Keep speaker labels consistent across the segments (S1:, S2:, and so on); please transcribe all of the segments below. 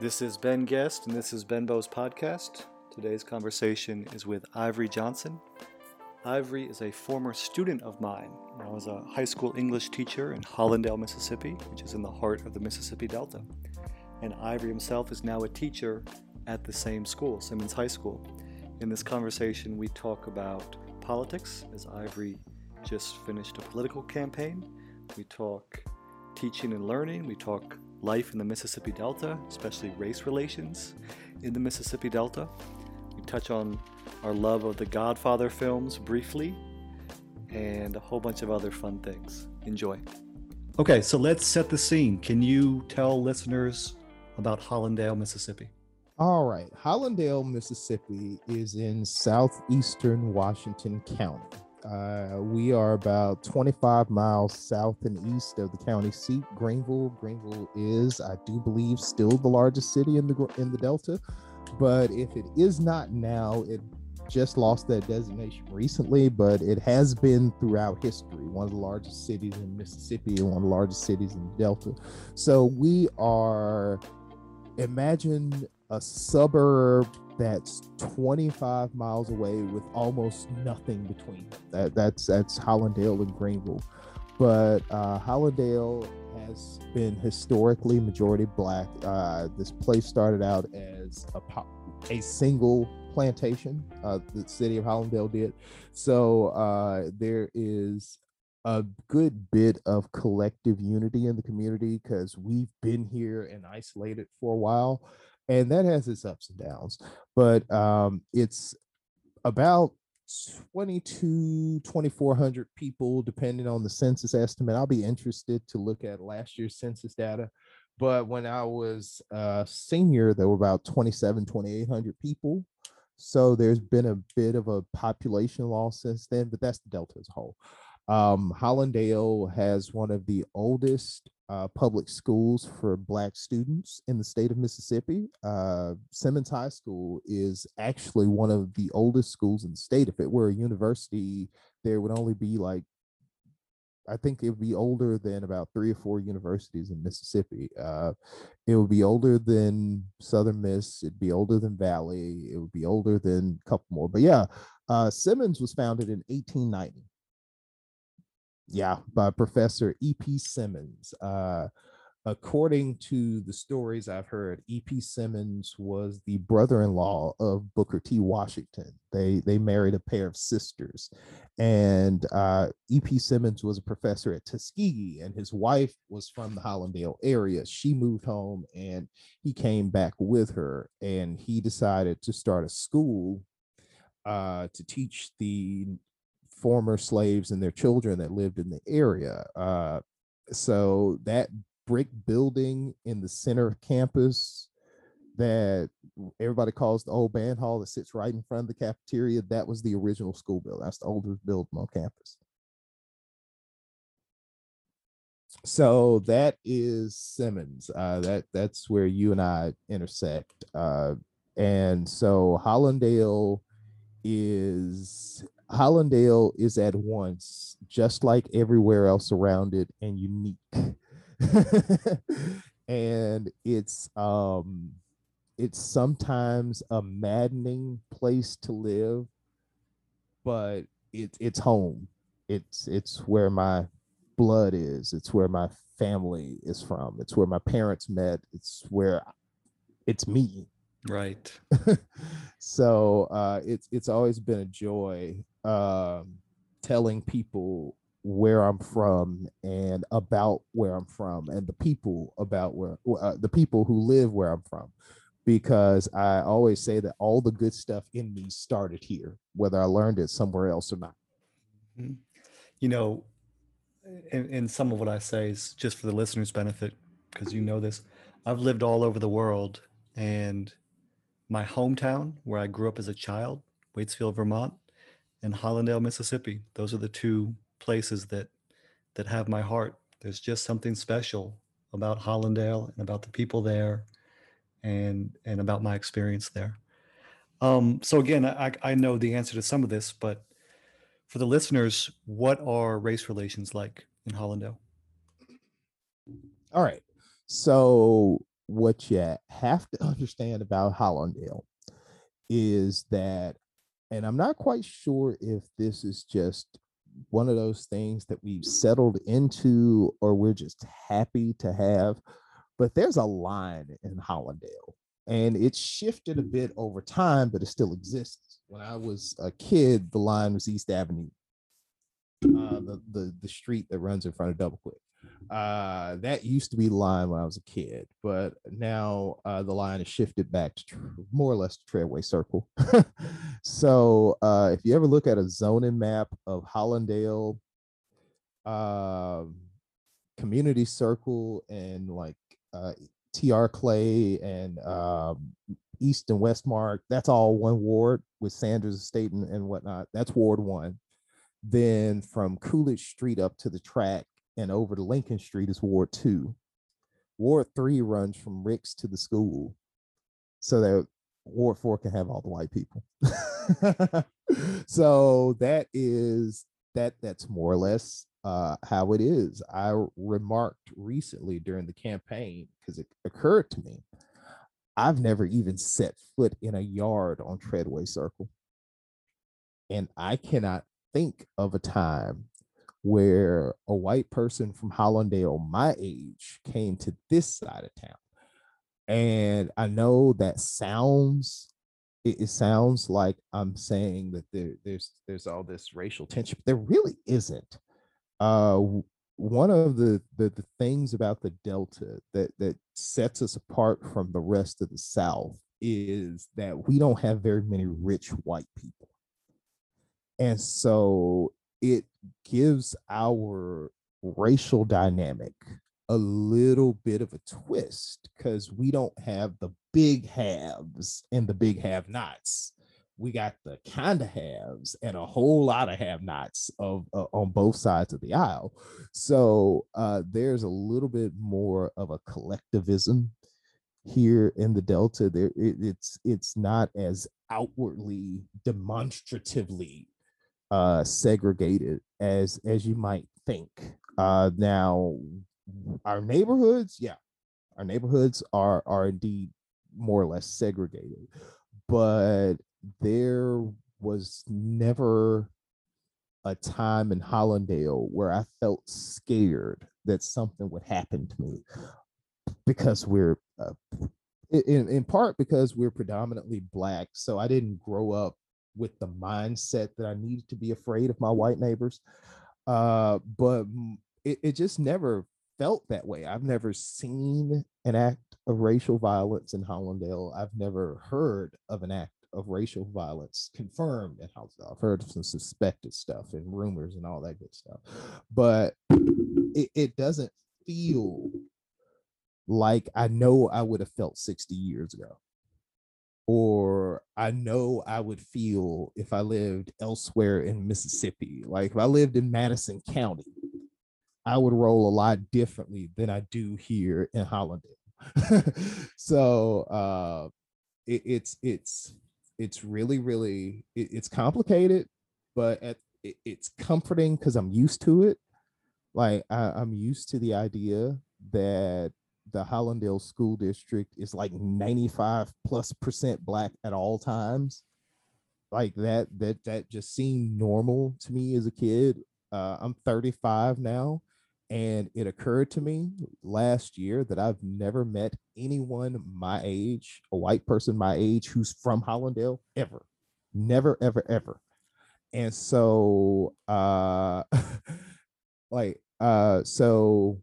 S1: This is Ben Guest, and this is Ben Benbow's podcast. Today's conversation is with Ivory Johnson. Ivory is a former student of mine. I was a high school English teacher in Hollandale, Mississippi, which is in the heart of the Mississippi Delta. And Ivory himself is now a teacher at the same school, Simmons High School. In this conversation, we talk about politics, as Ivory just finished a political campaign. We talk teaching and learning. We talk life in the Mississippi Delta, especially race relations in the Mississippi Delta. We touch on our love of the Godfather films briefly and a whole bunch of other fun things. Enjoy. Okay, so let's set the scene. Can you tell listeners about Hollandale, Mississippi?
S2: All right. Hollandale, Mississippi is in southeastern Washington County. Uh, we are about 25 miles south and east of the county seat, Greenville. Greenville is, I do believe, still the largest city in the in the Delta. But if it is not now, it just lost that designation recently, but it has been throughout history. One of the largest cities in Mississippi and one of the largest cities in the Delta. So we are, imagine a suburb that's 25 miles away with almost nothing between them. That that's that's Hollandale and Greenville. But uh, Hollandale has been historically majority black. Uh, this place started out as a a single plantation. Uh, the city of Hollandale did. So uh, there is a good bit of collective unity in the community because we've been here and isolated for a while and that has its ups and downs but um, it's about 22 2400 people depending on the census estimate. I'll be interested to look at last year's census data but when i was a senior there were about 27 2800 people. So there's been a bit of a population loss since then but that's the delta as a whole um, hollandale has one of the oldest uh, public schools for Black students in the state of Mississippi. Uh, Simmons High School is actually one of the oldest schools in the state. If it were a university, there would only be like, I think it would be older than about three or four universities in Mississippi. Uh, it would be older than Southern Miss. It'd be older than Valley. It would be older than a couple more. But yeah, uh, Simmons was founded in 1890 yeah, by Professor E.P. Simmons. Uh, according to the stories I've heard, E.P. Simmons was the brother-in-law of Booker T. Washington. They they married a pair of sisters, and uh, E.P. Simmons was a professor at Tuskegee, and his wife was from the Hollandale area. She moved home, and he came back with her, and he decided to start a school uh, to teach the former slaves and their children that lived in the area. Uh, so that brick building in the center of campus that everybody calls the old band hall that sits right in front of the cafeteria, that was the original school building. That's the oldest building on campus. So that is Simmons. Uh, that that's where you and I intersect. Uh, and so Hollandale is Hollandale is at once just like everywhere else around it and unique. and it's um it's sometimes a maddening place to live, but it's it's home. It's it's where my blood is. It's where my family is from. It's where my parents met. It's where it's me.
S1: Right.
S2: so uh, it's it's always been a joy um, telling people where I'm from and about where I'm from and the people about where uh, the people who live where I'm from because I always say that all the good stuff in me started here whether I learned it somewhere else or not.
S1: Mm-hmm. You know, and, and some of what I say is just for the listeners' benefit because you know this. I've lived all over the world and my hometown where I grew up as a child, Waitsfield, Vermont, and Hollandale, Mississippi. Those are the two places that that have my heart. There's just something special about Hollandale and about the people there and and about my experience there. Um, so again, I, I know the answer to some of this, but for the listeners, what are race relations like in Hollandale?
S2: All right. So what you have to understand about Hollandale is that, and I'm not quite sure if this is just one of those things that we've settled into or we're just happy to have, but there's a line in Hollandale and it's shifted a bit over time, but it still exists. When I was a kid, the line was East Avenue, uh, the, the the street that runs in front of Double Quick. Uh, that used to be line when I was a kid, but now uh, the line has shifted back to tr- more or less to Treadway Circle. so uh, if you ever look at a zoning map of Hollandale, uh, Community Circle, and like uh, TR Clay and um, East and West Mark, that's all one ward with Sanders Estate and, and whatnot. That's Ward One. Then from Coolidge Street up to the track and over to Lincoln Street is Ward Two. Ward Three runs from Ricks to the school, so that Ward Four can have all the white people. so that is that. That's more or less uh, how it is. I remarked recently during the campaign because it occurred to me. I've never even set foot in a yard on Treadway Circle. And I cannot think of a time where a white person from Hollandale, my age, came to this side of town. And I know that sounds it, it sounds like I'm saying that there, there's there's all this racial tension, but there really isn't. Uh, one of the, the the things about the Delta that that sets us apart from the rest of the South is that we don't have very many rich white people, and so it gives our racial dynamic a little bit of a twist because we don't have the big haves and the big have nots. We got the kind of haves and a whole lot of have nots of uh, on both sides of the aisle. So uh, there's a little bit more of a collectivism here in the Delta. There, it, it's it's not as outwardly demonstratively uh, segregated as as you might think. Uh, now, our neighborhoods, yeah, our neighborhoods are are indeed more or less segregated, but there was never a time in Hollandale where I felt scared that something would happen to me because we're uh, in in part because we're predominantly black, so I didn't grow up with the mindset that I needed to be afraid of my white neighbors. Uh, but it, it just never felt that way. I've never seen an act of racial violence in Hollandale. I've never heard of an act of racial violence confirmed in Hollandale. I've heard some suspected stuff and rumors and all that good stuff, but it, it doesn't feel like I know I would have felt 60 years ago. Or I know I would feel if I lived elsewhere in Mississippi. Like if I lived in Madison County, I would roll a lot differently than I do here in Hollandale. so uh, it, it's it's it's really really it, it's complicated, but at, it, it's comforting because I'm used to it. Like I, I'm used to the idea that the Hollandale School District is like 95 plus percent black at all times. Like that that that just seemed normal to me as a kid. Uh, I'm 35 now and it occurred to me last year that I've never met anyone my age, a white person my age, who's from Hollandale ever. Never, ever, ever. And so, uh, like, uh, so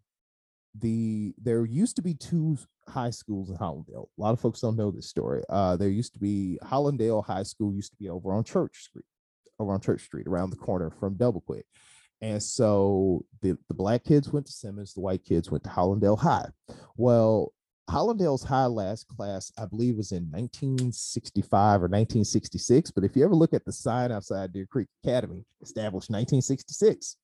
S2: the there used to be two high schools in Hollandale. A lot of folks don't know this story. Uh, there used to be Hollandale High School used to be over on Church Street, over on Church Street, around the corner from Double Quick. And so the, the black kids went to Simmons, the white kids went to Hollandale High. Well, Hollandale's high last class, I believe, was in 1965 or 1966. But if you ever look at the sign outside Deer Creek Academy, established 1966.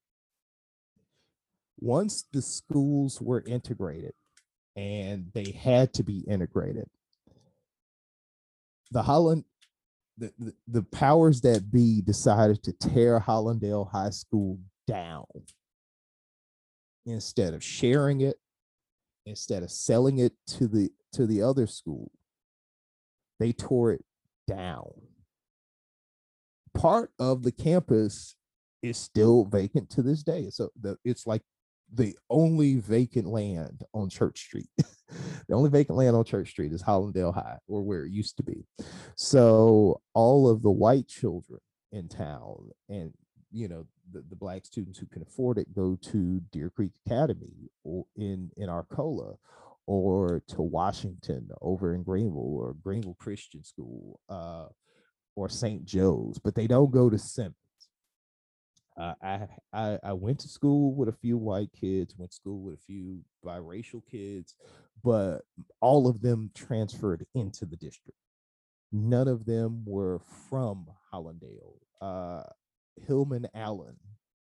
S2: Once the schools were integrated, and they had to be integrated, the Holland the, the, the powers that be decided to tear Hollandale High School down instead of sharing it instead of selling it to the to the other school. They tore it down. Part of the campus is still vacant to this day. So the, it's like the only vacant land on Church Street. the only vacant land on Church Street is Hollandale High, or where it used to be. So all of the white children in town and you know the, the black students who can afford it go to Deer Creek Academy or in in Arcola or to Washington over in Greenville or Greenville Christian School uh, or St. Joe's, but they don't go to Simmons. Uh, I, I I went to school with a few white kids, went to school with a few biracial kids, but all of them transferred into the district. None of them were from Hollandale. Uh, Hillman Allen,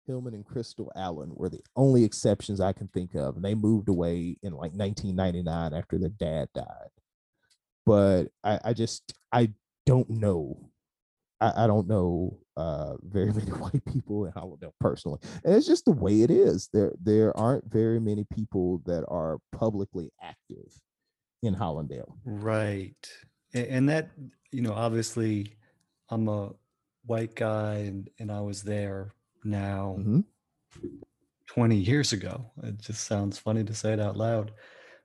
S2: Hillman and Crystal Allen were the only exceptions I can think of, and they moved away in like 1999 after their dad died. But I, I just I don't know. I, I don't know uh, very many white people in Hollandale personally, and it's just the way it is. There there aren't very many people that are publicly active in Hollandale.
S1: Right, and that you know obviously I'm a white guy and and I was there now
S2: Mhm.
S1: 20 years ago. It just sounds funny to say it out loud.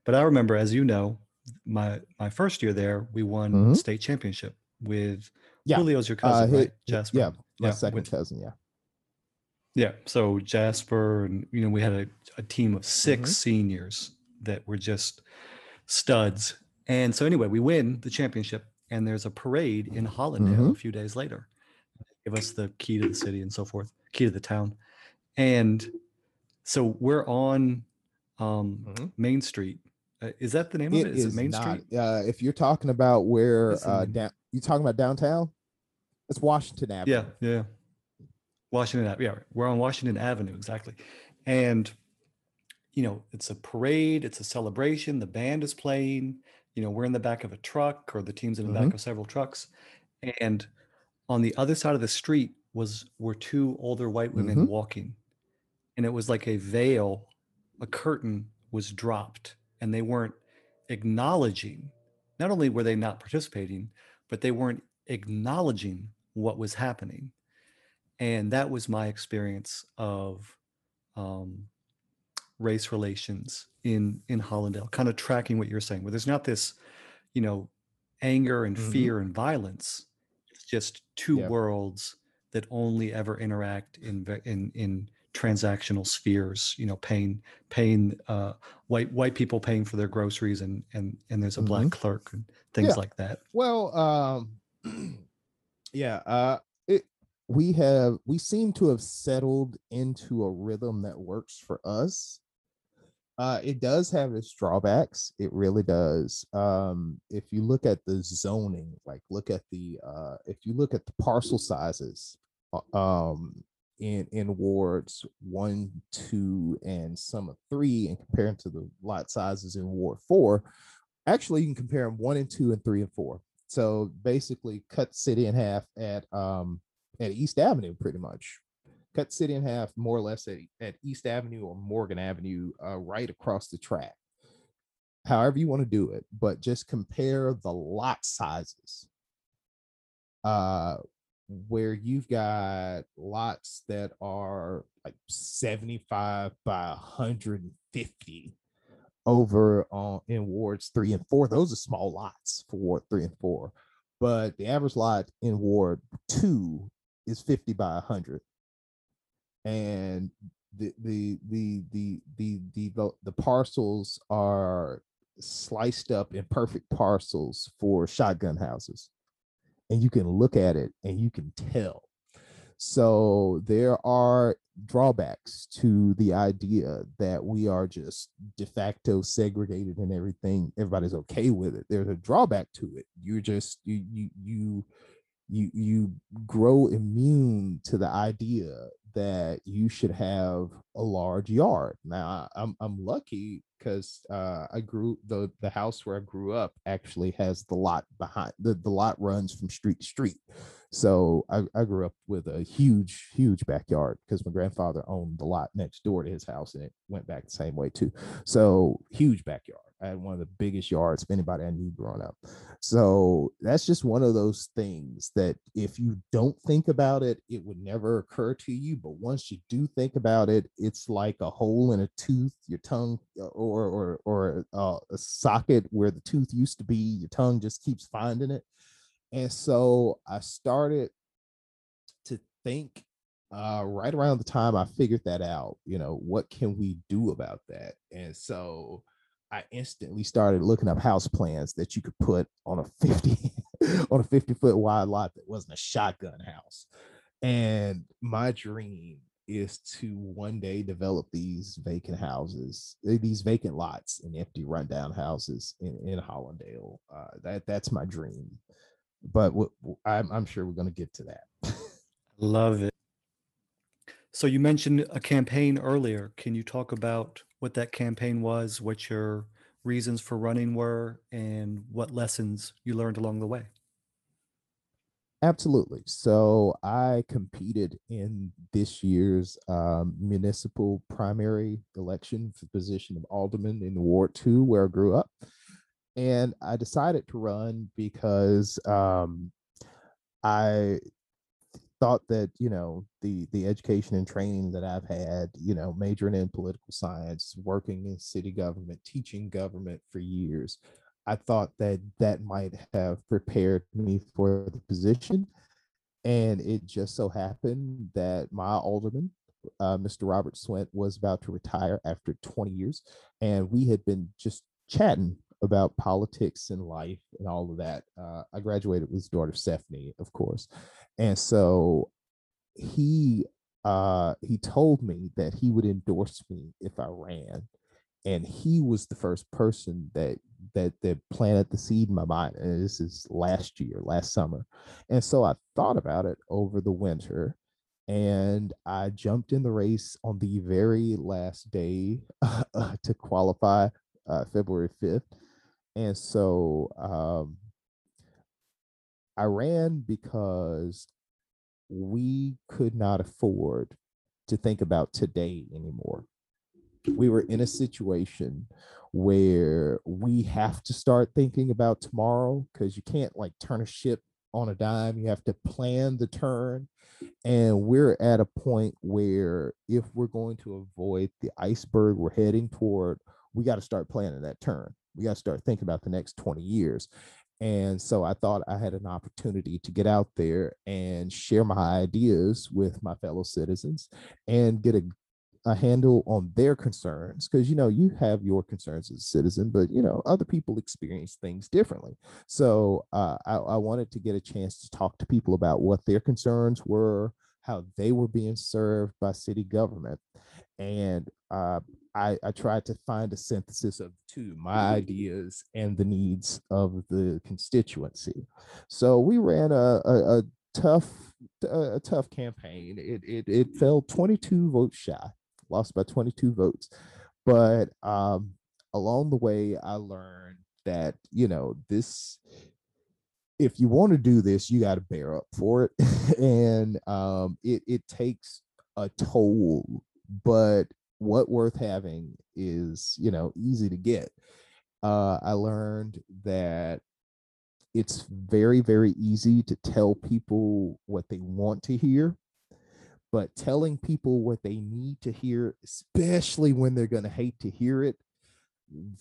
S1: But I remember as you know, my my first year there, we won
S2: Mhm.
S1: state championship with
S2: Yeah.
S1: Julio's your
S2: Uh,
S1: cousin,
S2: hi-
S1: right?
S2: hi-
S1: Jasper.
S2: yeah, my
S1: Yeah,
S2: second
S1: with-
S2: cousin. Yeah.
S1: Yeah. So Jasper and you know, we had a, a team of 6
S2: Mhm.
S1: seniors that were just studs. And so anyway, we win the championship and there's a parade in Hollandale
S2: Mhm.
S1: a few days later. Give us the key to the city and so forth, key to the town. And so we're on um,
S2: Mhm.
S1: Main Street. Uh, is that the name of
S2: It
S1: it? Is
S2: is
S1: it Main
S2: not.
S1: Street?
S2: Uh, if you're talking about where uh, down, you talking about downtown? It's Washington Avenue.
S1: Yeah, yeah. Washington Ave- Yeah, we're on Washington Avenue, exactly. And you know, it's a parade, it's a celebration, the band is playing, you know, we're in the back of a truck or the team's in the back of several trucks. And on the other side of the street was were two older white women
S2: Mhm.
S1: walking. And it was like a veil, a curtain was dropped and they weren't acknowledging. Not only were they not participating, but they weren't acknowledging what was happening and that was my experience of um, race relations in in Hollandale, kind of tracking what you're saying, where there's not this, you know, anger and
S2: Mhm.
S1: fear and violence. It's just two
S2: Yeah.
S1: worlds that only ever interact in in in transactional spheres. You know, paying paying uh, white white people paying for their groceries, and and and there's a black clerk and things
S2: Yeah.
S1: like that.
S2: Well, um, yeah. Uh, it we have we seem to have settled into a rhythm that works for us. Uh, it does have its drawbacks. It really does. Um, if you look at the zoning, like look at the uh, if you look at the parcel sizes, uh, um, in in wards one, two, and some of three, and compare them to the lot sizes in Ward four, actually you can compare them one and two and three and four. So basically, cut city in half at um at East Avenue, pretty much. Cut city in half, more or less at, at East Avenue or Morgan Avenue, uh, right across the track. However you want to do it, but just compare the lot sizes. Uh, where you've got lots that are like 75 by 150 over on in wards three and four. Those are small lots for ward three and four, but the average lot in ward two is 50 by 100. And the the the the the the the, the parcels are sliced up in perfect parcels for shotgun houses and you can look at it and you can tell. So there are drawbacks to the idea that we are just de facto segregated and everything. Everybody's okay with it. There's a drawback to it. You're just you you you you you grow immune to the idea that you should have a large yard. Now I'm I'm lucky because uh, I grew the the house where I grew up actually has the lot behind the the lot runs from street to street. So I, I grew up with a huge huge backyard because my grandfather owned the lot next door to his house and it went back the same way too. So huge backyard. I had one of the biggest yards of anybody I knew growing up. So that's just one of those things that if you don't think about it, it would never occur to you. But once you do think about it, it's like a hole in a tooth, your tongue, uh, or or or uh, a socket where the tooth used to be. Your tongue just keeps finding it. And so I started to think uh, right around the time I figured that out, you know, what can we do about that? And so I instantly started looking up house plans that you could put on a 50 on a 50 foot wide lot that wasn't a shotgun house. And my dream is to one day develop these vacant houses, eh, these vacant lots and empty rundown houses in, in Hollandale. Uh, that that's my dream. But w- I'm, I'm sure we're going to get to that.
S1: Love it. So you mentioned a campaign earlier. Can you talk about what that campaign was, what your reasons for running were, and what lessons you learned along the way?
S2: Absolutely. So I competed in this year's um, municipal primary election for the position of alderman in Ward 2, where I grew up. And I decided to run because um, I thought that you know the the education and training that I've had, you know, majoring in political science, working in city government, teaching government for years, I thought that that might have prepared me for the position. And it just so happened that my alderman, uh, Mr. Robert Swint, was about to retire after 20 years. And we had been just chatting about politics and life and all of that. Uh, I graduated with his daughter Stephanie, of course, and so he uh, he told me that he would endorse me if I ran, and he was the first person that that that planted the seed in my mind. And this is last year, last summer, and so I thought about it over the winter. And I jumped in the race on the very last day uh, to qualify, uh, February 5th and so um, I ran because we could not afford to think about today anymore. We were in a situation where we have to start thinking about tomorrow because you can't like turn a ship on a dime. You have to plan the turn. And we're at a point where if we're going to avoid the iceberg we're heading toward, we got to start planning that turn we got to start thinking about the next 20 years. And so I thought I had an opportunity to get out there and share my ideas with my fellow citizens and get a, a handle on their concerns. Because, you know, you have your concerns as a citizen, but, you know, other people experience things differently. So uh, I, I wanted to get a chance to talk to people about what their concerns were, how they were being served by city government. And uh, I, I tried to find a synthesis of two my ideas and the needs of the constituency. So we ran a, a, a tough a, tough campaign. It, it it fell 22 votes shy, lost by 22 votes. But um, along the way, I learned that you know this if you want to do this, you got to bear up for it, and um, it it takes a toll. But what worth having is you know easy to get. Uh, i learned that it's very very easy to tell people what they want to hear but telling people what they need to hear especially when they're going to hate to hear it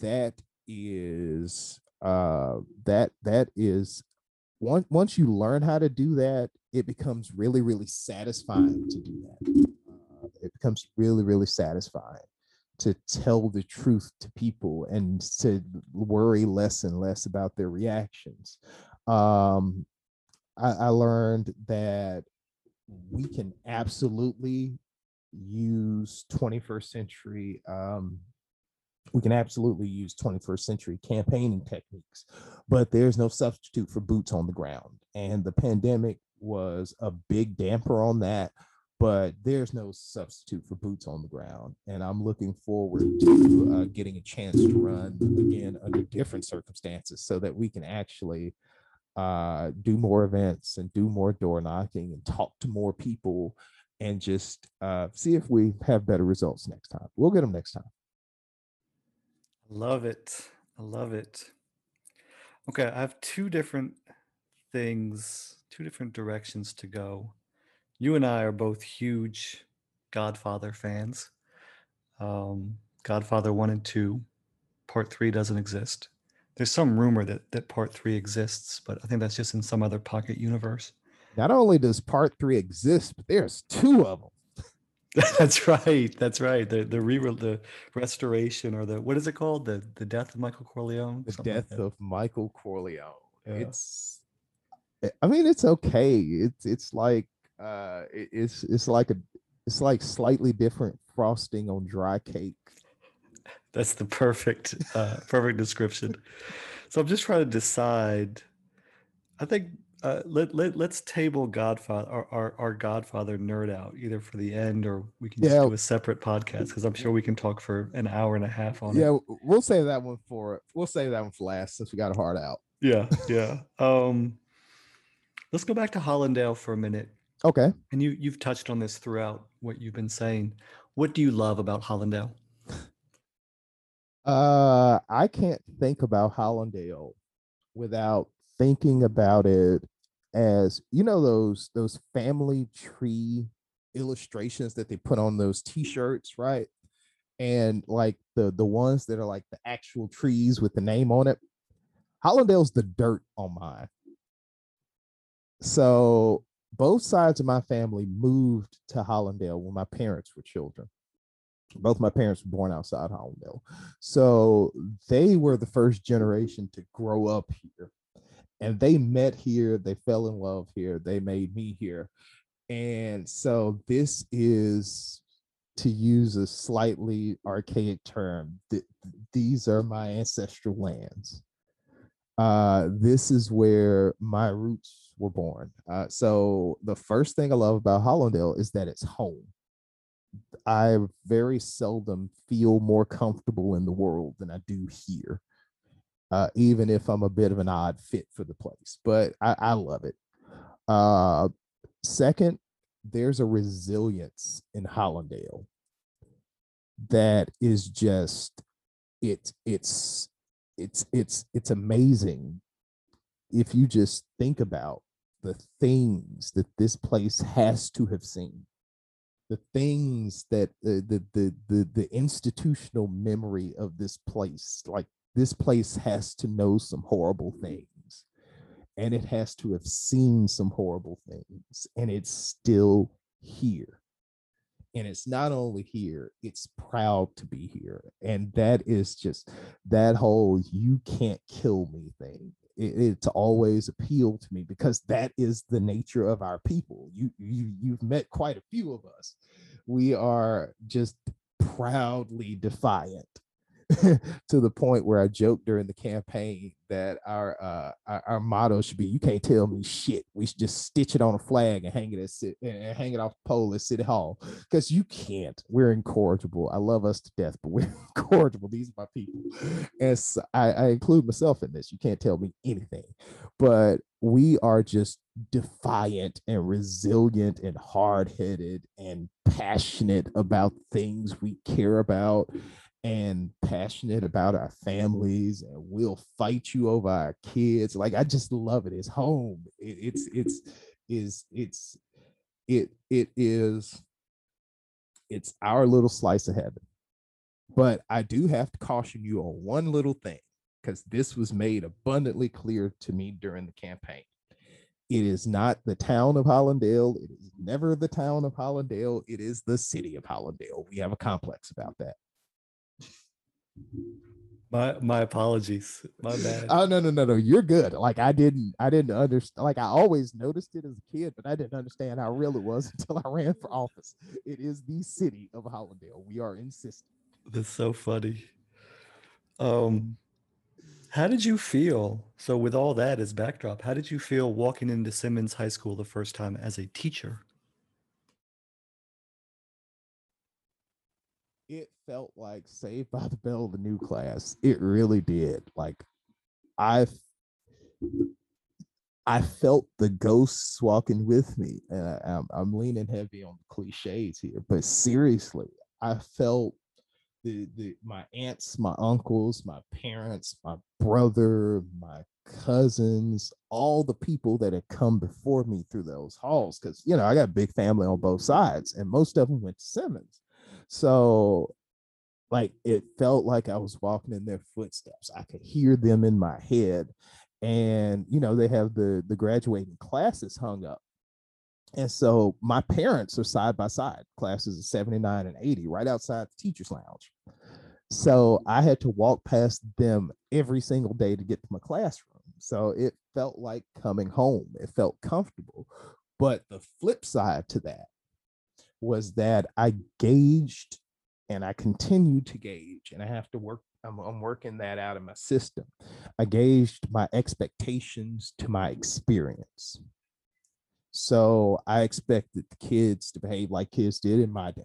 S2: that is uh that that is once once you learn how to do that it becomes really really satisfying to do that becomes really, really satisfying to tell the truth to people and to worry less and less about their reactions. Um, I, I learned that we can absolutely use 21st century um, we can absolutely use 21st century campaigning techniques but there's no substitute for boots on the ground and the pandemic was a big damper on that but there's no substitute for boots on the ground. And I'm looking forward to uh, getting a chance to run again under different circumstances so that we can actually uh, do more events and do more door knocking and talk to more people and just uh, see if we have better results next time. We'll get them next time.
S1: Love it. I love it. Okay, I have two different things, two different directions to go. You and I are both huge Godfather fans. Um, Godfather 1 and 2, part 3 doesn't exist. There's some rumor that, that part 3 exists, but I think that's just in some other pocket universe.
S2: Not only does part 3 exist, but there's two of them.
S1: that's right. That's right. The the re the restoration or the what is it called? The the death of Michael Corleone.
S2: The
S1: Something like
S2: death of Michael Corleone.
S1: Yeah.
S2: It's I mean it's okay. It's it's like uh it- it's it's like a it's like slightly different frosting on dry cake.
S1: That's the perfect uh, perfect description. So I'm just trying to decide. I think uh, let let let's table Godfather our, our our Godfather nerd out either for the end or we can just
S2: Yeah.
S1: do a separate podcast because I'm sure we can talk for an hour and a half on
S2: Yeah,
S1: it.
S2: Yeah, we'll save that one for we'll save that one for last since we got a hard out.
S1: Yeah, yeah. Um, let's go back to Hollandale for a minute.
S2: Okay.
S1: And you you've touched on this throughout what you've been saying. What do you love about Hollandale?
S2: Uh, I can't think about Hollandale without thinking about it as you know those those family tree illustrations that they put on those t-shirts, right? And like the the ones that are like the actual trees with the name on it. Hollandale's the dirt on mine. So both sides of my family moved to Hollandale when my parents were children. Both my parents were born outside Hollandale. So they were the first generation to grow up here. And they met here, they fell in love here, they made me here. And so this is to use a slightly archaic term, th- these are my ancestral lands. Uh, this is where my roots were born. Uh, so the first thing I love about Hollandale is that it's home. I very seldom feel more comfortable in the world than I do here, uh, even if I'm a bit of an odd fit for the place. But I, I love it. Uh, second, there's a resilience in Hollandale that is just it's it's it's it's it's amazing if you just think about the things that this place has to have seen the things that the the the the, institutional memory of this place like this place has to know some horrible things and it has to have seen some horrible things and it's still here. And it's not only here it's proud to be here and that is just that whole you can't kill me thing it, it's always appealed to me because that is the nature of our people. You, you you've met quite a few of us. We are just proudly defiant to the point where I joked during the campaign that our uh our, our motto should be you can't tell me shit. We should just stitch it on a flag and hang it at and hang it off the pole at City Hall. Because you can't. We're incorrigible. I love us to death, but we're incorrigible. These are my people. And so I, I include myself in this. You can't tell me anything. But we are just defiant and resilient and hard-headed and passionate about things we care about and passionate about our families and we'll fight you over our kids like i just love it it's home it, it's it's is it's it it is it's our little slice of heaven but i do have to caution you on one little thing because this was made abundantly clear to me during the campaign it is not the town of Hollandale. It is never the town of Hollandale. It is the city of Hollandale. We have a complex about that.
S1: My my apologies. My bad.
S2: Oh no no no no! You're good. Like I didn't I didn't understand. Like I always noticed it as a kid, but I didn't understand how real it was until I ran for office. It is the city of Hollandale. We are insistent.
S1: That's so funny. Um, how did you feel? So, with all that as backdrop, how did you feel walking into Simmons High School the first time as a teacher?
S2: Felt like Saved by the Bell of the new class. It really did. Like I I felt the ghosts walking with me, and I, am I'm leaning heavy on cliches here, but seriously, I felt the the my aunts, my uncles, my parents, my brother, my cousins, all the people that had come before me through those halls. Cause you know, I got a big family on both sides, and most of them went to Simmons. So like it felt like I was walking in their footsteps. I could hear them in my head. And you know, they have the the graduating classes hung up. And so my parents are side by side, classes of 79 and 80, right outside the teacher's lounge. So I had to walk past them every single day to get to my classroom. So it felt like coming home. It felt comfortable. But the flip side to that was that I gauged and I continue to gauge, and I have to work. I'm, I'm working that out of my system. I gauged my expectations to my experience. So I expected the kids to behave like kids did in my day.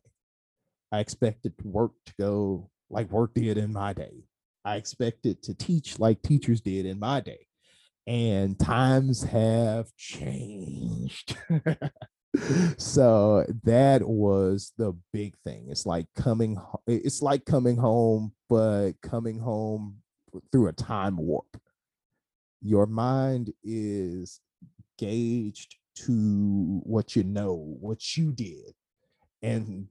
S2: I expected work to go like work did in my day. I expected to teach like teachers did in my day and times have changed. so that was the big thing. It's like coming it's like coming home but coming home through a time warp. Your mind is gauged to what you know, what you did. And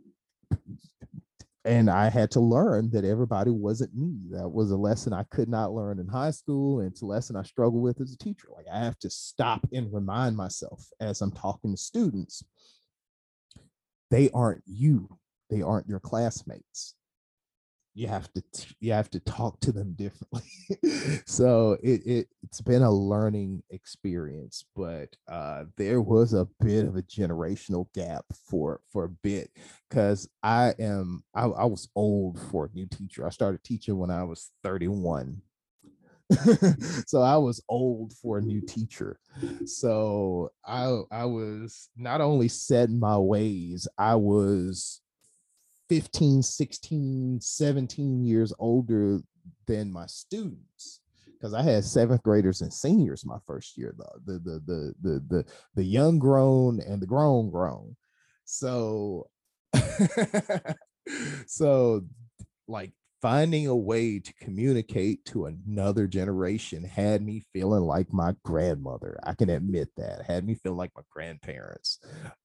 S2: and I had to learn that everybody wasn't me. That was a lesson I could not learn in high school, and it's a lesson I struggle with as a teacher. Like I have to stop and remind myself as I'm talking to students, they aren't you. They aren't your classmates you have to you have to talk to them differently. So it, it it's been a learning experience but uh there was a bit of a generational gap for for a bit because i am I, I was old for a new teacher. I started teaching when i was 31 so I was old for a new teacher. So I I was not only set in my ways, I was 15, 16, 17 years older than my students because I had seventh graders and seniors my first year the the the the the, the young grown and the grown grown. So so like finding a way to communicate to another generation had me feeling like my grandmother. I can admit that. Had me feel like my grandparents.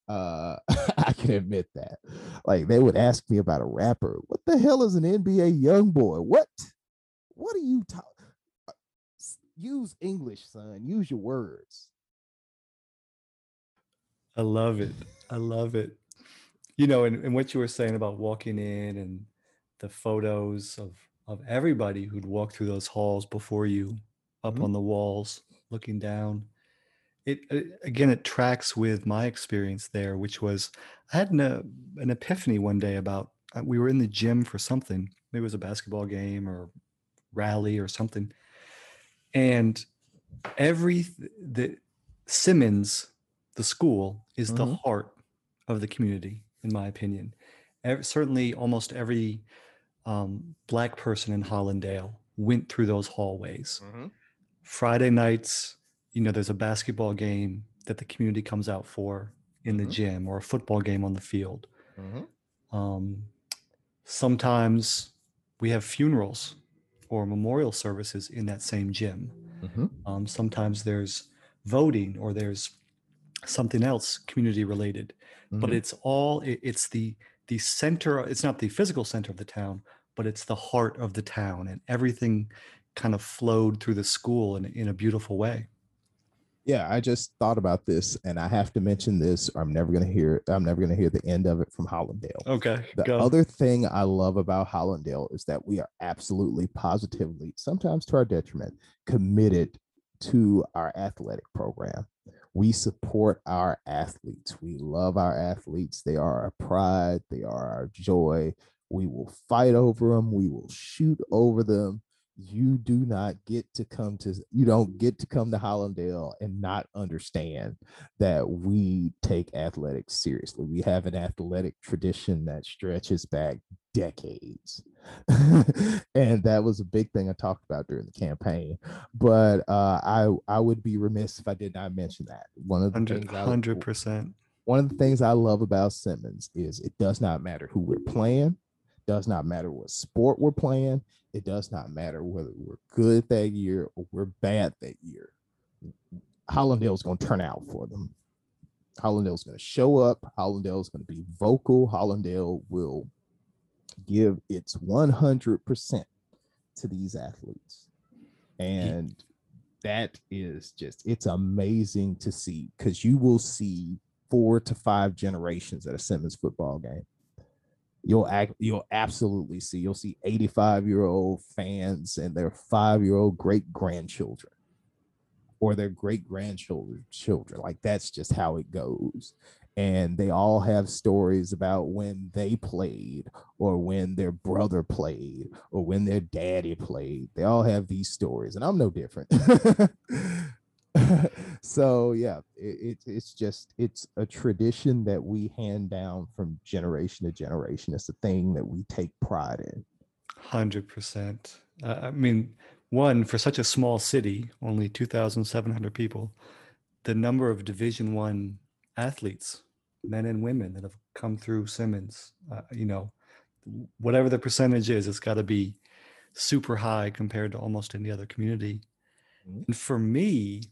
S2: Uh, I can admit that. Like they would ask me about a rapper. What the hell is an NBA YoungBoy? What? What are you talking? Uh, use English, son. Use your words.
S1: I love it. I love it. You know, and, and what you were saying about walking in and the photos of of everybody who'd walked through those halls before you up mm-hmm. on the walls looking down it, it, again it tracks with my experience there which was i had an, uh, an epiphany one day about uh, we were in the gym for something maybe it was a basketball game or rally or something and every the simmons the school is mm-hmm. the heart of the community in my opinion every, certainly almost every um, black person in Hollandale went through those hallways. Mm-hmm. Friday nights, you know, there's a basketball game that the community comes out for in mm-hmm. the gym or a football game on the field. Mm-hmm. Um, sometimes we have funerals or memorial services in that same gym. Mm-hmm. Um, sometimes there's voting or there's something else community related, but mm-hmm. it's all it, it's the the center it's not the physical center of the town but it's the heart of the town and everything kind of flowed through the school in, in a beautiful way.
S2: Yeah i just thought about this and i have to mention this or i'm never going to hear i'm never going to hear the end of it from hollandale.
S1: Okay
S2: the go. other thing i love about hollandale is that we are absolutely positively sometimes to our detriment committed to our athletic program we support our athletes. We love our athletes. They are our pride, they are our joy. We will fight over them, we will shoot over them. You do not get to come to you don't get to come to Hollandale and not understand that we take athletics seriously. We have an athletic tradition that stretches back decades. and that was a big thing I talked about during the campaign. But uh, I I would be remiss if I did not mention that. One of the 100, things
S1: hundred percent.
S2: One of the things I love about Simmons is it does not matter who we're playing, does not matter what sport we're playing. It does not matter whether we're good that year or we're bad that year. Hollandale's going to turn out for them. Hollandale's going to show up. Hollandale's going to be vocal. Hollandale will give its 100% to these athletes. And that is just, it's amazing to see because you will see four to five generations at a Simmons football game. You'll act, you'll absolutely see, you'll see 85 year old fans and their five year old great grandchildren or their great grandchildren children. Like that's just how it goes. And they all have stories about when they played, or when their brother played, or when their daddy played. They all have these stories, and I'm no different. so yeah, it, it, it's just it's a tradition that we hand down from generation to generation. It's a thing that we take pride in.
S1: Hundred uh, percent. I mean, one for such a small city, only two thousand seven hundred people, the number of Division One athletes, men and women that have come through Simmons, uh, you know, whatever the percentage is, it's got to be super high compared to almost any other community. Mm-hmm. And for me,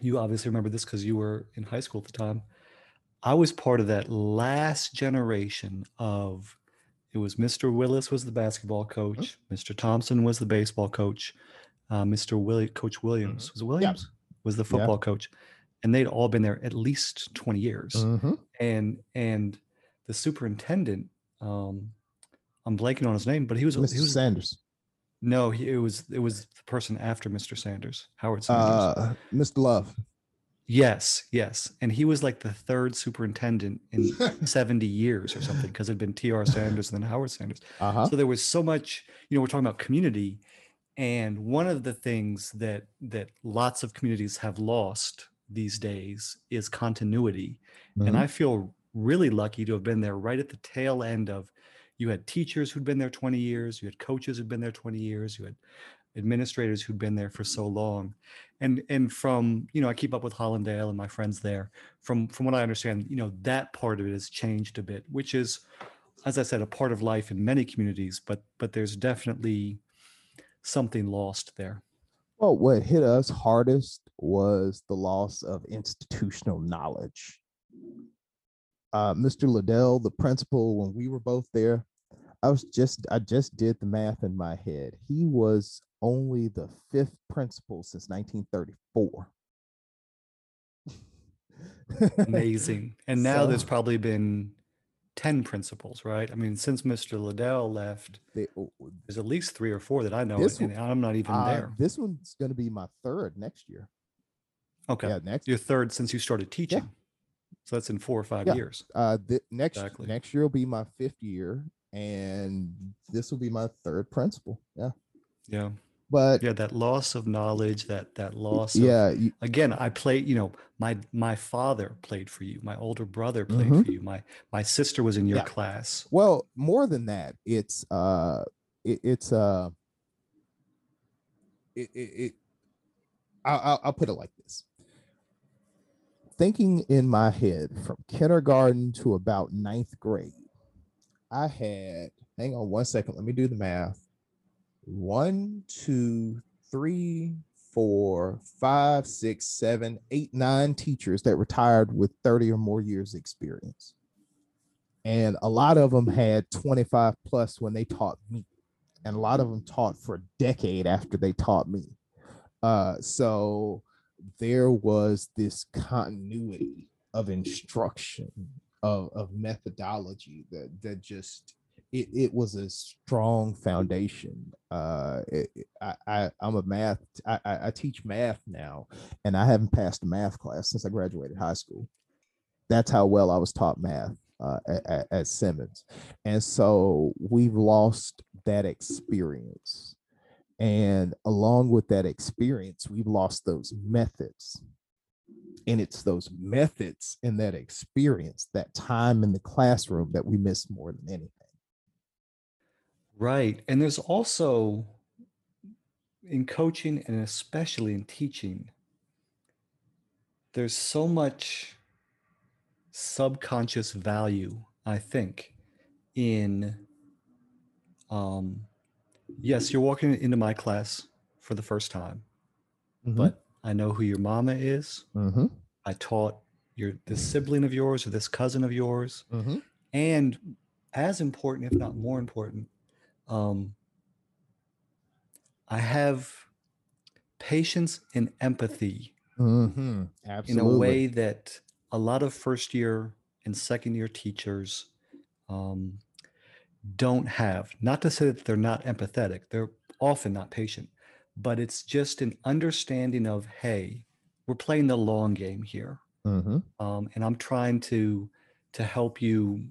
S1: you obviously remember this because you were in high school at the time. I was part of that last generation of it was Mr. Willis was the basketball coach, mm-hmm. Mr. Thompson was the baseball coach, uh, Mr. Willie, Coach Williams mm-hmm. was it Williams yeah. was the football yeah. coach, and they'd all been there at least twenty years. Mm-hmm. And and the superintendent, um, I'm blanking on his name, but he was
S2: Mr.
S1: he was
S2: Sanders.
S1: No, he, it was it was the person after Mr. Sanders, Howard Sanders.
S2: Uh, Mr. Love.
S1: Yes, yes, and he was like the third superintendent in seventy years or something because it'd been T.R. Sanders and then Howard Sanders. Uh-huh. So there was so much. You know, we're talking about community, and one of the things that that lots of communities have lost these days is continuity, mm-hmm. and I feel really lucky to have been there right at the tail end of you had teachers who'd been there 20 years you had coaches who'd been there 20 years you had administrators who'd been there for so long. And and from you know i keep up with hollandale and my friends there. From from what i understand you know that part of it has changed a bit which is as i said a part of life in many communities but but there's definitely something lost there.
S2: Well what hit us hardest was the loss of institutional knowledge. Uh, mr liddell the principal when we were both there I was just I just did the math in my head. He was only the fifth principal since 1934.
S1: Amazing. And now so, there's probably been 10 principals, right? I mean, since Mr. Liddell left, they, oh, there's at least three or four that I know, and I'm not even uh, there.
S2: This one's going to be my third next year.
S1: Okay. Yeah, next your third since you started teaching. Yeah. So that's in four or five yeah. years.
S2: Uh, the next exactly. next year will be my fifth year, and this will be my third principle. Yeah.
S1: Yeah.
S2: But
S1: yeah, that loss of knowledge, that that loss.
S2: Yeah.
S1: Of, you, again, I played. You know, my my father played for you. My older brother played mm-hmm. for you. My my sister was in your yeah. class.
S2: Well, more than that, it's uh, it, it's uh, it, it, it I'll, I'll put it like this thinking in my head from kindergarten to about ninth grade, I had, hang on one second, let me do the math. One, two, three, four, five, six, seven, eight, nine teachers that retired with 30 or more years experience. And a lot of them had 25 plus when they taught me. And a lot of them taught for a decade after they taught me. Uh, so there was this continuity of instruction of, of methodology that that just it, it was a strong foundation. Uh, it, I, I am a math I, I teach math now, and I haven't passed a math class since I graduated high school. That's how well I was taught math uh, at, at Simmons, and so we've lost that experience. And along with that experience, we've lost those methods and it's those methods and that experience, that time in the classroom that we miss more than anything.
S1: Right. And there's also in coaching and especially in teaching, there's so much subconscious value, I think, in um, yes, you're walking into my class for the first time,
S2: Mhm.
S1: but I know who your mama is.
S2: Mhm.
S1: I taught your this sibling of yours or this cousin of yours,
S2: Mhm.
S1: and as important, if not more important, um, I have patience and empathy
S2: Mhm.
S1: in a way that a lot of first year and second year teachers um, don't have. Not to say that they're not empathetic, they're often not patient, but it's just an understanding of, hey, we're playing the long game here.
S2: Mhm.
S1: Um, and I'm trying to to help you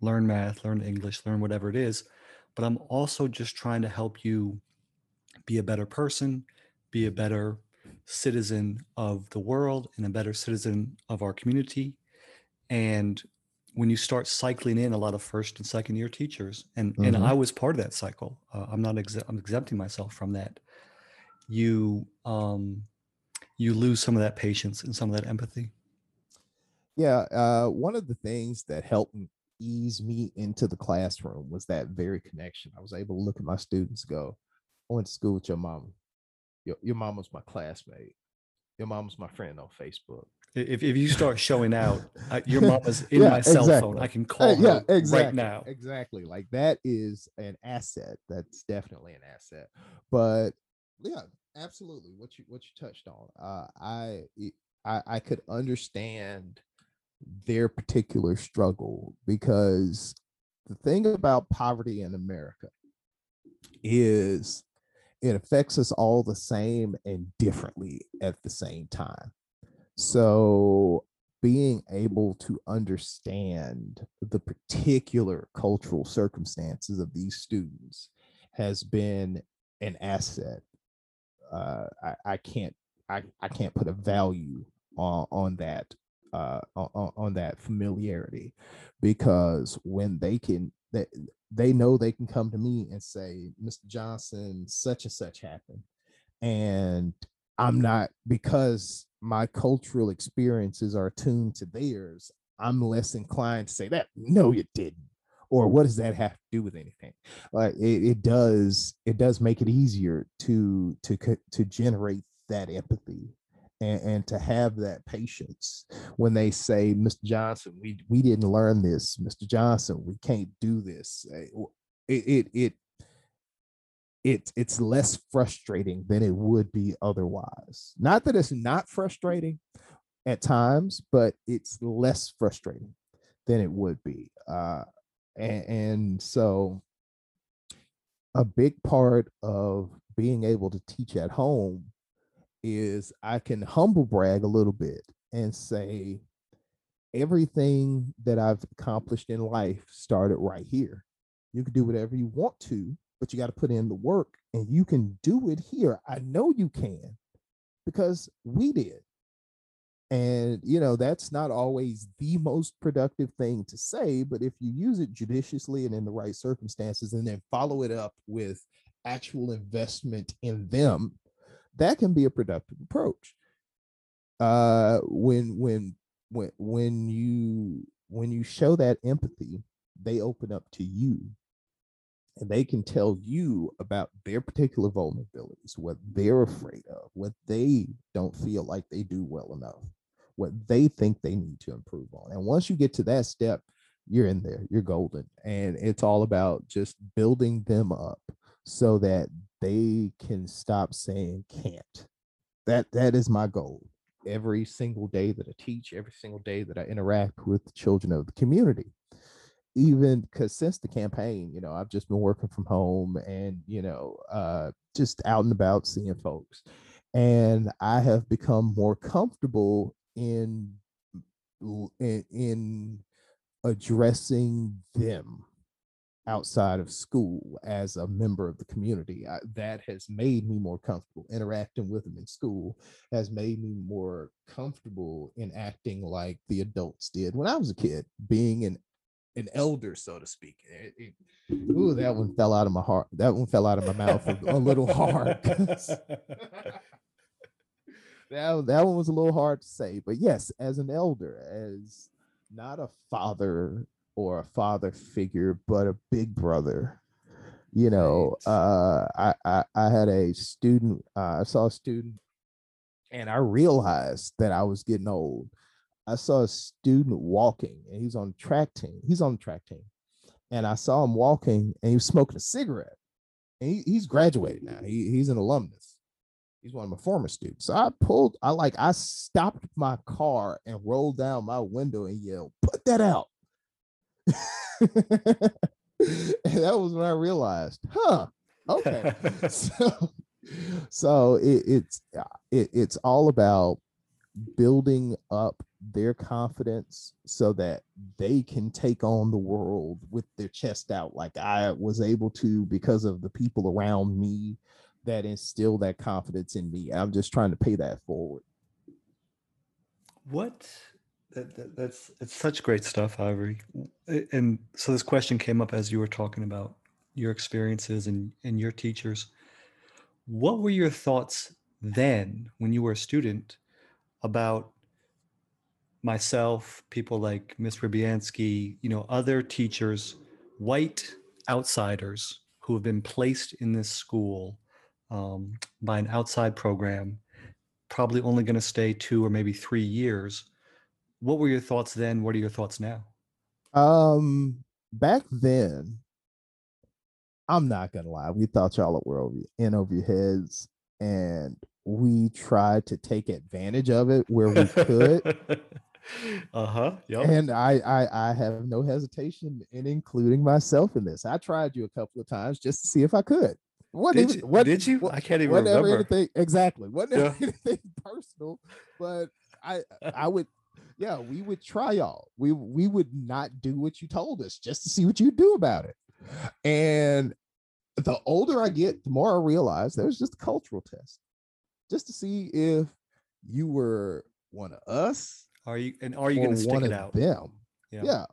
S1: learn math, learn English, learn whatever it is, but I'm also just trying to help you be a better person, be a better citizen of the world and a better citizen of our community. And when you start cycling in a lot of first and second year teachers, and and
S2: Mhm.
S1: I was part of that cycle. Uh, I'm not exe- I'm exempting myself from that. You um, you lose some of that patience and some of that empathy.
S2: Yeah, uh, one of the things that helped ease me into the classroom was that very connection. I was able to look at my students, and go, "I went to school with your mom. Your your mom was my classmate. Your mom was my friend on Facebook."
S1: If, if you start showing out, uh, your mama's in
S2: Yeah,
S1: my cell phone. I can
S2: Uh,
S1: call
S2: yeah,
S1: her
S2: exactly.
S1: right now.
S2: Exactly. Like that is an asset. That's definitely an asset. But yeah, absolutely. What you what you touched on. Uh I I I could understand their particular struggle because the thing about poverty in America is it affects us all the same and differently at the same time. So being able to understand the particular cultural circumstances of these students has been an asset. Uh, I, I can't I, I can't put a value on on that uh, on, on that familiarity because when they can they, they know they can come to me and say mr johnson such and such happened and i'm not because my cultural experiences are tuned to theirs i'm less inclined to say that. No you didn't or what does that have to do with anything like it, it does it does make it easier to to to generate that empathy and, and to have that patience when they say, Mr. Johnson, we we didn't learn this, Mr. Johnson, we can't do this. eh, It it it it it's less frustrating than it would be otherwise. Not that it's not frustrating at times, but it's less frustrating than it would be. Uh, and, and so a big part of being able to teach at home is I can humble brag a little bit and say everything that I've accomplished in life started right here. You can do whatever you want to, but you got to put in the work and you can do it here. I know you can because we did. And, you know, that's not always the most productive thing to say, but if you use it judiciously and in the right circumstances and then follow it up with actual investment in them, that can be a productive approach. Uh, when, when, when, when you, when you show that empathy, they open up to you and they can tell you about their particular vulnerabilities, what they're afraid of, what they don't feel like they do well enough, what they think they need to improve on. And once you get to that step, you're in there, you're golden. And it's all about just building them up so that they can stop saying can't. That that is my goal. Every single day that I teach, every single day that I interact with the children of the community even because since the campaign, you know, I've just been working from home and, you know, uh, just out and about seeing folks. And I have become more comfortable in in, in addressing them outside of school as a member of the community. I, that has made me more comfortable interacting with them in school has made me more comfortable in acting like the adults did when I was a kid, being an an elder, so to speak. It- it- ooh, that one fell out of my heart. That one fell out of my mouth a, a little hard. that, that one was a little hard to say. But yes, as an elder, as not a father or a father figure, but a big brother, You know,
S1: Right.
S2: uh, I, I I had a student. Uh, I saw a student, and I realized that I was getting old. I saw a student walking, and he's on track team. He's on the track team, and I saw him walking, and he was smoking a cigarette. And he, he's graduated now. He, he's an alumnus. He's one of my former students. So I pulled. I like. I stopped my car and rolled down my window and yelled, "Put that out!" and that was when I realized, huh? Okay. so so it, it's uh, it, it's all about building up their confidence so that they can take on the world with their chest out like i was able to because of the people around me that instill that confidence in me i'm just trying to pay that forward
S1: What? That, that, that's it's such great stuff, Ivory. And so this question came up as you were talking about your experiences and and your teachers. What were your thoughts then when you were a student about myself, people like Miss Rabiansky, you know, other teachers, white outsiders who have been placed in this school um, by an outside program, probably only going to stay two or maybe three years. What were your thoughts then? What are your thoughts now?
S2: um back then i'm not gonna lie we thought y'all were over in over your heads and we tried to take advantage of it where we could
S1: uh huh. Yep.
S2: and I, I I have no hesitation in including myself in this. I tried you a couple of times just to see if I could. What
S1: Did you?
S2: what
S1: did you?
S2: what-
S1: I can't even remember.
S2: anything exactly. Wasn't
S1: Yeah.
S2: anything personal, but I I would yeah, we would try y'all. We we would not do what you told us just to see what you do about it. And the older I get, the more I realize there's just a cultural test. Just to see if you were one of us
S1: Are you? And are you going to stick it out?
S2: them.
S1: Yeah.
S2: Yeah.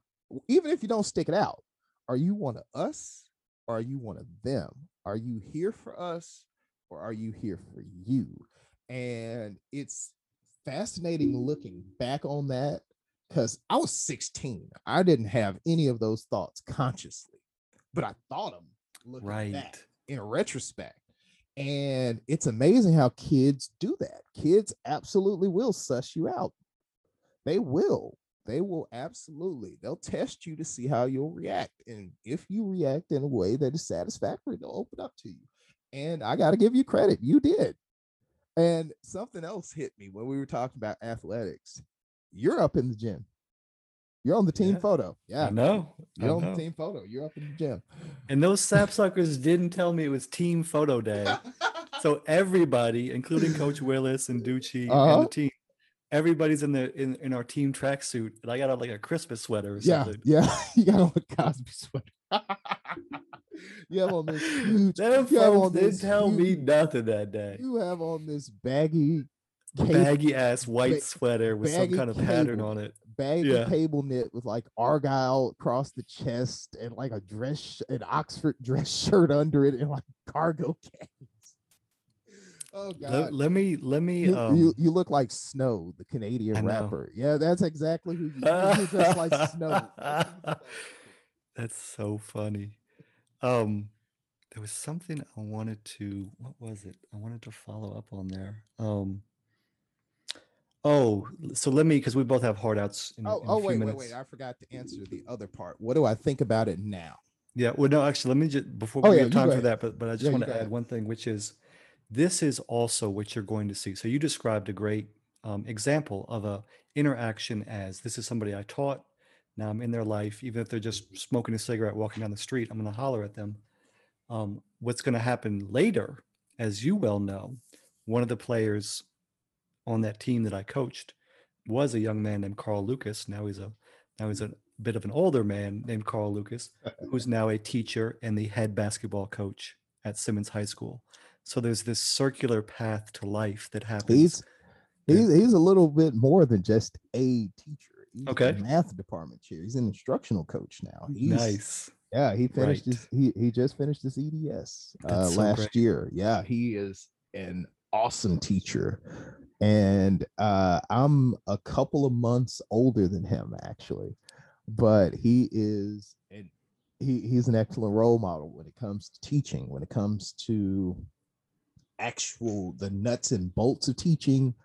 S2: Even if you don't stick it out, are you one of us or are you one of them? Are you here for us or are you here for you? And it's fascinating looking back on that because I was 16. I didn't have any of those thoughts consciously, but I thought them looking
S1: Right.
S2: back in retrospect. And it's amazing how kids do that. Kids absolutely will suss you out. They will. They will absolutely. They'll test you to see how you'll react. And if you react in a way that is satisfactory, they'll open up to you. And I got to give you credit. You did. And something else hit me when we were talking about athletics. You're up in the gym. You're on the team
S1: Yeah.
S2: photo. Yeah.
S1: I know.
S2: You're on
S1: know.
S2: the team photo. You're up in the gym.
S1: And those sapsuckers didn't tell me it was team photo day. So everybody, including Coach Willis and Ducci and
S2: Uh-huh.
S1: the team, everybody's in the in, in our team tracksuit, and I got a, like a Christmas sweater or
S2: yeah,
S1: something.
S2: yeah. you got on a Cosby sweater. you have on this huge.
S1: Them
S2: you have on
S1: didn't
S2: this
S1: tell me nothing that day.
S2: You have on this baggy,
S1: Baggy ass white sweater with some kind of pattern on it.
S2: Baggy
S1: yeah.
S2: cable knit with like argyle across the chest and like a dress, an Oxford dress shirt under it, and like cargo khakis. Oh God.
S1: Let, let me let me
S2: you,
S1: um,
S2: you, you look like Snow, the Canadian rapper. Yeah, that's exactly who you, you you dress like Snow.
S1: That's so funny. Um, there was something I wanted to. What was it? I wanted to follow up on there. Um. Oh, so let me because we both have hard outs in,
S2: Oh,
S1: in
S2: oh wait, wait,
S1: minutes.
S2: wait! I forgot to answer the other part. What do I think about it now?
S1: Yeah, well, no, actually, let me just before
S2: Oh,
S1: we
S2: yeah,
S1: have time for
S2: ahead.
S1: that, but but I just
S2: Yeah,
S1: want to add one thing, which is this is also what you're going to see. So you described a great um, example of a interaction as this is somebody I taught. Now I'm in their life, even if they're just smoking a cigarette, walking down the street, I'm going to holler at them. Um, what's going to happen later, as you well know, one of the players on that team that I coached was a young man named Carl Lucas. Now he's a now he's a bit of an older man named Carl Lucas, who's now a teacher and the head basketball coach at Simmons High School. So there's this circular path to life that happens.
S2: He's he's he's a little bit more than just a teacher. He's
S1: Okay.
S2: math department chair. He's an instructional coach now. He's,
S1: nice.
S2: Yeah, he finished
S1: Right.
S2: his he he just finished his EDS uh,
S1: so
S2: last
S1: great.
S2: year. Yeah, he is an awesome teacher. And uh I'm a couple of months older than him actually. But he is an he, he's an excellent role model when it comes to teaching, when it comes to actual the nuts and bolts of teaching.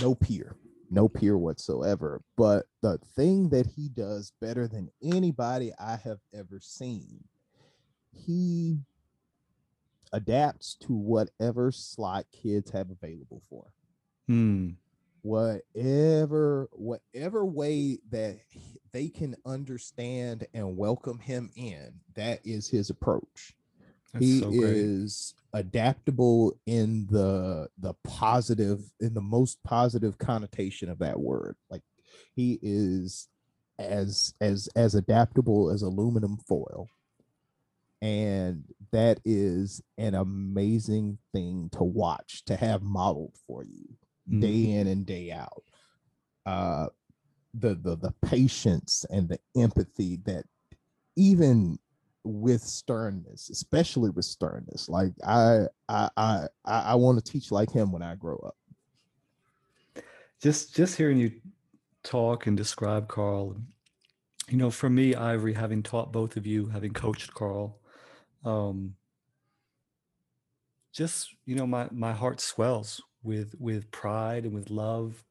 S2: No peer, no peer whatsoever. But the thing that he does better than anybody I have ever seen, he adapts to whatever slot kids have available for.
S1: Hmm.
S2: whatever whatever way that they can understand and welcome him in that is his approach.
S1: That's
S2: he
S1: so
S2: is adaptable in the the positive in the most positive connotation of that word. Like he is as as as adaptable as aluminum foil. And that is an amazing thing to watch to have modeled for you day
S1: Mhm.
S2: in and day out uh the the the patience and the empathy that even with sternness especially with sternness like i i i i, I want to teach like him when i grow up
S1: just just hearing you talk and describe Carl, you know, for me, Ivory, having taught both of you, having coached Carl, um, just you know, my my heart swells with with pride and with love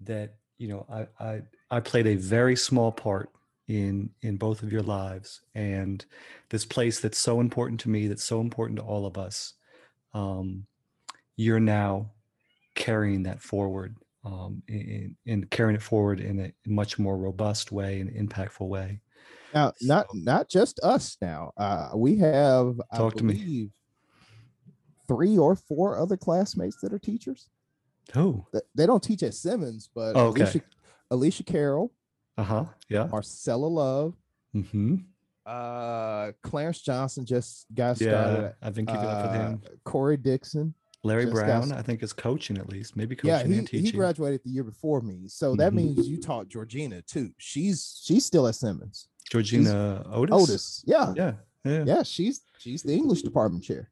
S1: that you know I I I played a very small part in in both of your lives and this place that's so important to me that's so important to all of us um, you're now carrying that forward um, in carrying it forward in a much more robust way and impactful way.
S2: Now not
S1: So-
S2: not just us now uh we have
S1: Talk
S2: i
S1: to me.
S2: believe three or four other classmates that are teachers
S1: Oh,
S2: they don't teach at simmons but
S1: Oh, okay.
S2: alicia alicia carroll
S1: uh huh. Yeah.
S2: marcella love
S1: Mm-hmm.
S2: uh clarence johnson just got
S1: Yeah.
S2: started
S1: been keeping up with
S2: uh,
S1: him.
S2: corey dixon
S1: Larry Brown, I think, is coaching at least, maybe coaching
S2: yeah he,
S1: and
S2: he graduated the year before me so that
S1: Mhm.
S2: means you taught georgina too she's she's still at simmons
S1: Georgina Otis.
S2: otis yeah
S1: Yeah. Yeah.
S2: yeah she's she's the english department chair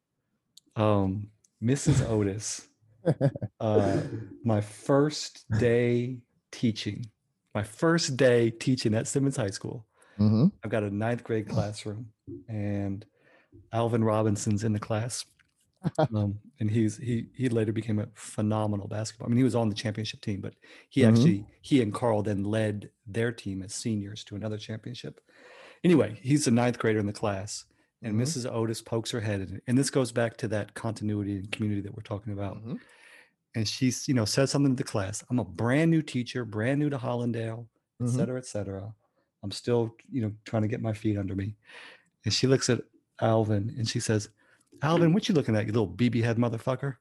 S1: Um, Mrs. Otis. uh, my first day teaching, my first day teaching at Simmons High School.
S2: Mhm.
S1: I've got a ninth grade classroom, and Alvin Robinson's in the class. Um, and he's he he later became a phenomenal basketball. I mean, he was on the championship team, but he
S2: Mhm.
S1: actually he and Carl then led their team as seniors to another championship. Anyway, he's the ninth grader in the class, and
S2: Mhm.
S1: Mrs. Otis pokes her head in, and this goes back to that continuity and community that we're talking about
S2: Mhm.
S1: and she's you know said something to the class i'm a brand new teacher brand new to hollandale et
S2: Mhm.
S1: cetera et cetera i'm still you know trying to get my feet under me and she looks at alvin and she says alvin what you looking at you little bb head motherfucker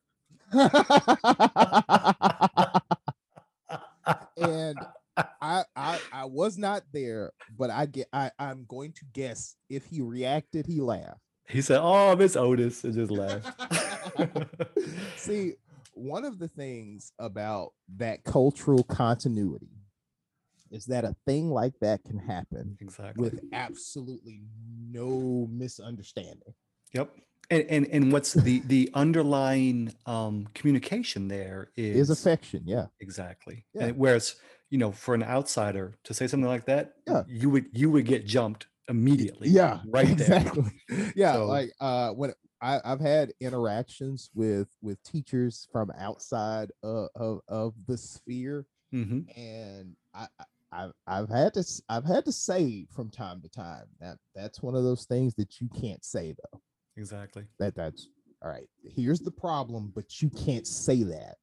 S2: and I, I I was not there, but I get I I'm going to guess if he reacted, he laughed.
S1: he said oh miss otis and just laughed
S2: See, one of the things about that cultural continuity is that a thing like that can happen
S1: exactly
S2: with absolutely no misunderstanding.
S1: yep and, and and what's the the underlying um communication there
S2: Is affection, yeah.
S1: Exactly.
S2: Yeah.
S1: And whereas, you know, for an outsider to say something like that,
S2: Yeah.
S1: you would you would get jumped immediately.
S2: Yeah,
S1: Right there.
S2: exactly. Yeah,
S1: So-
S2: like uh, when I, I've had interactions with with teachers from outside of of, of the sphere,
S1: hmm
S2: and I. I I've, I've had to I've had to say from time to time that that's one of those things that you can't say though
S1: Exactly.
S2: that that's all right here's the problem but you can't say that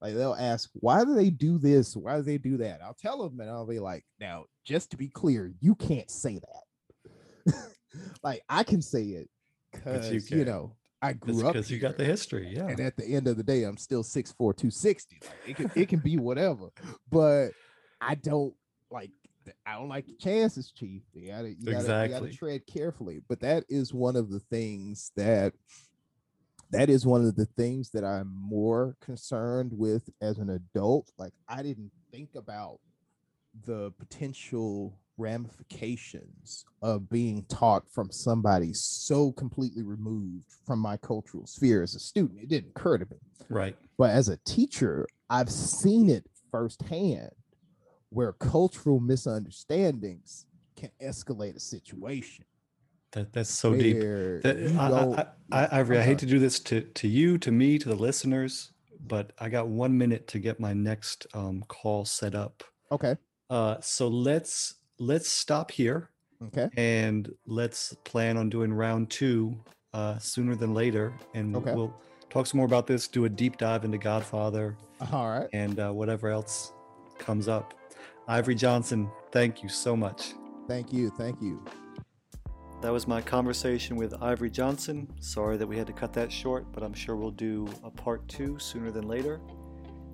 S2: like they'll ask why do they do this why do they do that i'll tell them and i'll be like now just to be clear you can't say that like i can say it because you,
S1: can't.
S2: know i grew up
S1: because you got the history. Yeah.
S2: and at the end of the day i'm still 6'4 260 like, it can it can be whatever but i don't like I don't like the chances, Chief. You gotta, you gotta, you gotta tread carefully. But that is one of the things that that is one of the things that I'm more concerned with as an adult. Like I didn't think about the potential ramifications of being taught from somebody so completely removed from my cultural sphere as a student. It didn't occur to me.
S1: Right.
S2: But as a teacher, I've seen it firsthand where cultural misunderstandings can escalate a situation.
S1: That that's so deep. That, I,
S2: go-
S1: I, I, Ivory, I
S2: I'm
S1: hate to do this to, to you, to me, to the listeners, but I got one minute to get my next um, call set up.
S2: Okay.
S1: Uh, so let's let's stop here
S2: Okay.
S1: and let's plan on doing round two uh, sooner than later, and
S2: Okay.
S1: we'll talk some more about this. Do a deep dive into Godfather
S2: All right.
S1: and uh, whatever else comes up. Ivory Johnson, thank you so much.
S2: Thank you. Thank you.
S1: That was my conversation with Ivory Johnson. Sorry that we had to cut that short, but I'm sure we'll do a part two sooner than later.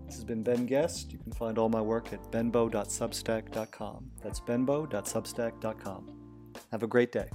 S1: This has been Ben Guest. You can find all my work at benbow.substack.com. That's benbow.substack.com. Have a great day.